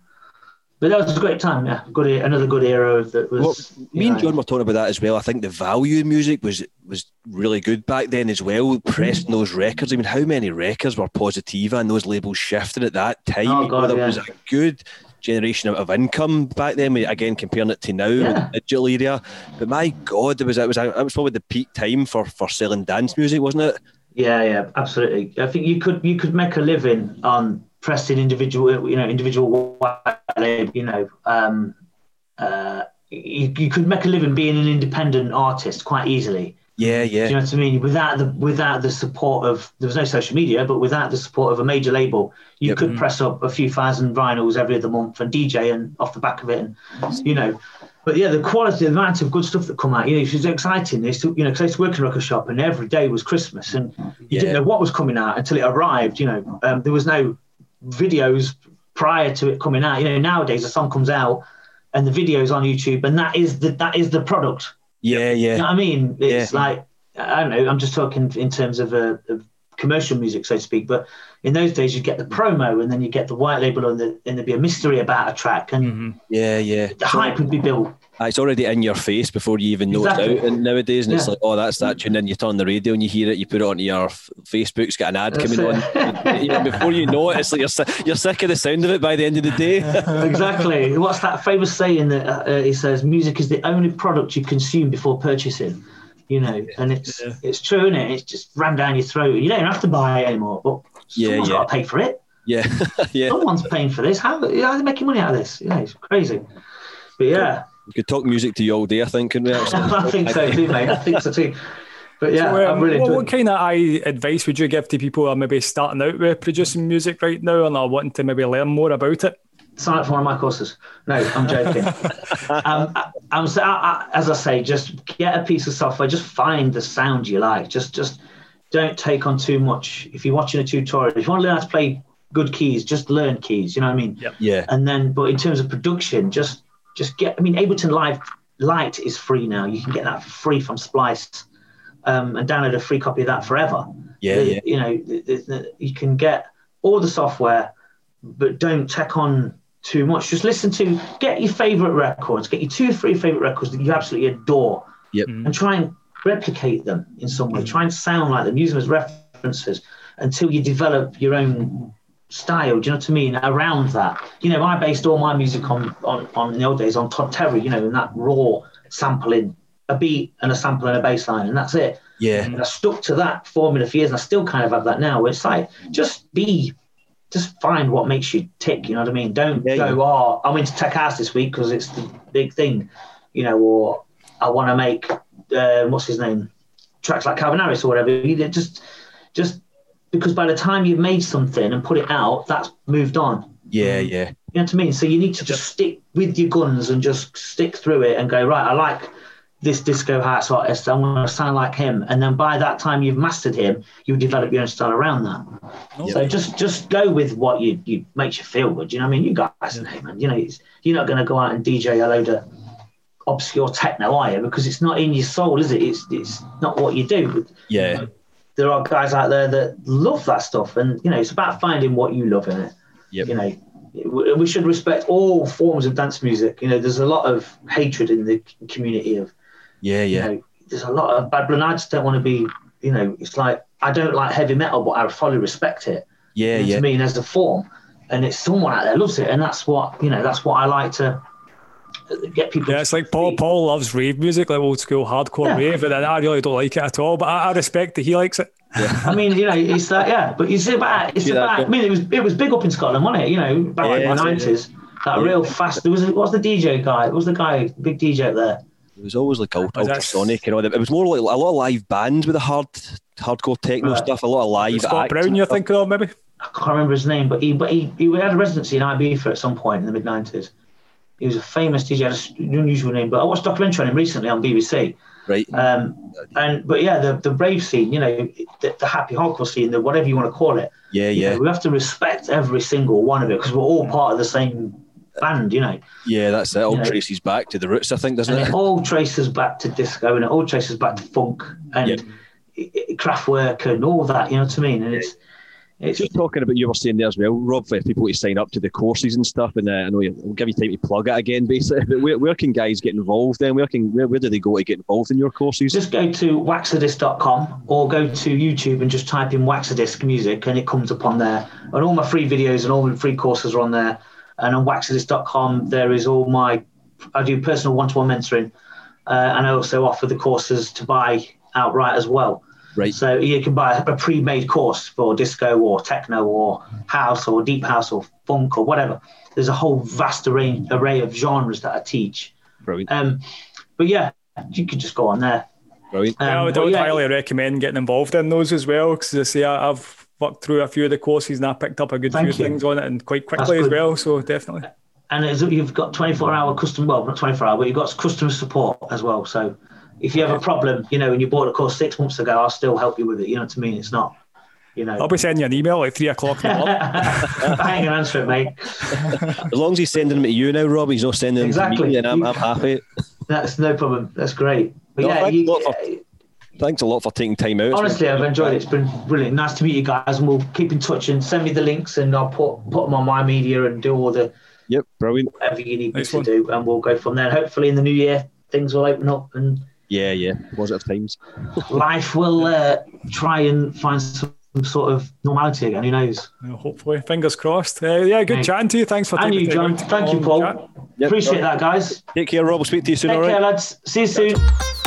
But that was a great time. Yeah, good. Another good era that was. Well, you me and John were talking about that as well. I think the value in music was was really good back then as well. Pressing those records. I mean, how many records were Positiva and those labels shifting at that time? Oh, God, there yeah. was a good generation of, income back then. Again, comparing it to now, Yeah. the digital area. But my God, there was it was it was probably the peak time for for selling dance music, wasn't it? Yeah, yeah, absolutely. I think you could you could make a living on pressing individual, you know, individual, you know, um, uh, you, you could make a living being an independent artist quite easily. Yeah, Do you know what I mean? Without the without the support of there was no social media, but without the support of a major label, you Yep. could press up a few thousand vinyls every other month and DJ and off the back of it, and you know. But yeah, the quality, the amount of good stuff that come out, you know, it was exciting. Still, you know, because I used to work in a record shop, and every day was Christmas, and you Yeah. didn't know what was coming out until it arrived. You know, um, there was no videos prior to it coming out. You know, nowadays a song comes out and the video's on YouTube, and that is the that is the product. Yeah, You know yeah. I mean? It's Yeah. like I don't know. I'm just talking in terms of, uh, of commercial music, so to speak. But in those days, you'd get the promo, and then you get the white label, and, the, and there'd be a mystery about a track, and Yeah, yeah. the hype would be built. It's already in your face before you even know Exactly. it's out and nowadays. And it's like, oh, that's that tune. And you turn on the radio and you hear it, you put it onto your f- Facebook, it's got an ad That's coming it. on. you know, before you know it, it's like you're, you're sick of the sound of it by the end of the day. exactly. What's that famous saying that uh, uh, he says? Music is the only product you consume before purchasing. You know, and it's it's true, is it? It's just ran down your throat. You don't have to buy it anymore, but Yeah, someone's yeah. got to pay for it. yeah, yeah. Someone's paying for this. How, how are they making money out of this? Yeah, it's crazy. But yeah. We could talk music to you all day, I think, couldn't we? actually? I think so too, mate. I think so too. But yeah, So, um, I'm really what, what kind of I, advice would you give to people who are maybe starting out with producing music right now and are wanting to maybe learn more about it? sign up for one of my courses. No, I'm joking. um, I, I'm I, I, as I say, just get a piece of software. Just find the sound you like. Just just don't take on too much. If you're watching a tutorial, if you want to learn how to play good keys, just learn keys. You know what I mean? Yeah, And then, but in terms of production, just just get. I mean, Ableton Live Lite is free now. You can get that for free from Splice. Um, and download a free copy of that forever. yeah, The- yeah. You know, the- the- the- you can get all the software, but don't take on too much. Just listen to, get your favorite records, get your two or three favorite records that you absolutely adore, Yep. and try and replicate them in some way. Try and sound like them, use them as references until you develop your own style. Do you know what I mean? Around that, you know, I based all my music on on, on in the old days on Todd Terry. You know, and that raw sampling, a beat and a sample and a bass line, and that's it. Yeah, And I stuck to that formula for years, and I still kind of have that now. Where it's like just be, just find what makes you tick. You know what I mean? Don't Yeah, go, oh, I'm into tech house this week because it's the big thing, you know, or I want to make uh, what's his name, tracks like Calvin Harris or whatever. You just, just because by the time you've made something and put it out, that's moved on. yeah, mm. yeah. You know what I mean? So you need to just stick with your guns and just stick through it and go right. I like this disco house artist. I want to sound like him. And then by that time you've mastered him, you develop your own style around that. Oh. So just just go with what you you makes you feel good. You know what I mean? You guys know, man. You know, it's, you're not going to go out and DJ a load of obscure techno, are you? Because it's not in your soul, is it? It's it's not what you do. Yeah. There are guys out there that love that stuff, and you know, it's about finding what you love in it. Yep. You know, we should respect all forms of dance music. You know, there's a lot of hatred in the community of Yeah, you yeah. know, there's a lot of bad blood. I just don't want to be, you know, it's like I don't like heavy metal, but I fully respect it. Yeah, You know, yeah. To me, as a form, and it's someone out there loves it, and that's what you know. That's what I like to get people. Yeah, it's like Paul. see. Paul loves rave music, like old school hardcore Yeah. rave, and I really don't like it at all. But I, I respect that he likes it. I mean, you know, it's that yeah. But it's about it's See that, about. yeah. I mean, it was it was big up in Scotland, wasn't it? You know, back Yeah, in the that's it, nineties. That real fast. There was what was the DJ guy? What was the guy? Big DJ up there. It was always like ult- Oh, that's- ultrasonic and all that. It was more like a lot of live bands with the hard, hardcore techno Right. stuff. A lot of live. Scott acts Brown, you're thinking of maybe? I can't remember his name, but he but he, he had a residency in Ibiza at some point in the mid nineties. He was a famous DJ, had an unusual name, but I watched a documentary on him recently on BBC. Right. Um, and but yeah, the the rave scene, you know, the, the happy hardcore scene, the whatever you want to call it. Yeah, yeah, know, we have to respect every single one of it because we're all part of the same band, you know. yeah. That's it. All Yeah. traces back to the roots, I think, doesn't it? it all traces back to disco and it all traces back to funk and Yep. i- and all that. You know what I mean? And it's it's Just talking about you were saying there as well, Rob, for people to sign up to the courses and stuff, and uh, I know you, I'll give you time to plug it again, basically. But where, where can guys get involved then? Where can where, where do they go to get involved in your courses? just go to waxadisc.com or go to YouTube and just type in Waxadisc music and it comes up on there. And all my free videos and all my free courses are on there. And on waxadisc.com, there is all my, I do personal one to one mentoring. Uh, and I also offer the courses to buy outright as well. Right. So you can buy a pre made course for disco or techno or house or deep house or funk or whatever. There's a whole vast array, array of genres that I teach. Brilliant, Um, but yeah, you could just go on there. brilliant. Um, I would, I would yeah, highly recommend getting involved in those as well because I say I, I've worked through a few of the courses and I picked up a good few you. things on it and quite quickly as well. So definitely. and it's, you've got 24 hour custom well not 24 hour but you've got customer support as well so if you have a problem you know and you bought a course six months ago i'll still help you with it you know what i mean it's not you know I'll be sending you an email at three o'clock in the morning. i ain't gonna answer it mate As long as he's sending them to you now, Rob, he's not sending them to Exactly. me, and I'm, You- I'm happy. that's no problem that's great but No, yeah thanks you, a lot for- Thanks a lot for taking time out. honestly i've enjoyed it it's been brilliant nice to meet you guys and we'll keep in touch and send me the links and i'll put put them on my media and do all the Yep, brilliant. whatever you need me to one. do and we'll go from there hopefully in the new year things will open up and Yeah, yeah. Was it Positive times. life will uh, try and find some sort of normality again. Who knows? Uh, Hopefully, fingers crossed. Uh, yeah, good Right. chatting to you. Thanks for And taking you, the John. Thank you, Paul. Yep, Appreciate brilliant. that, guys. Take care, Rob. We'll speak to you soon, Take all right? care, lads. See you soon.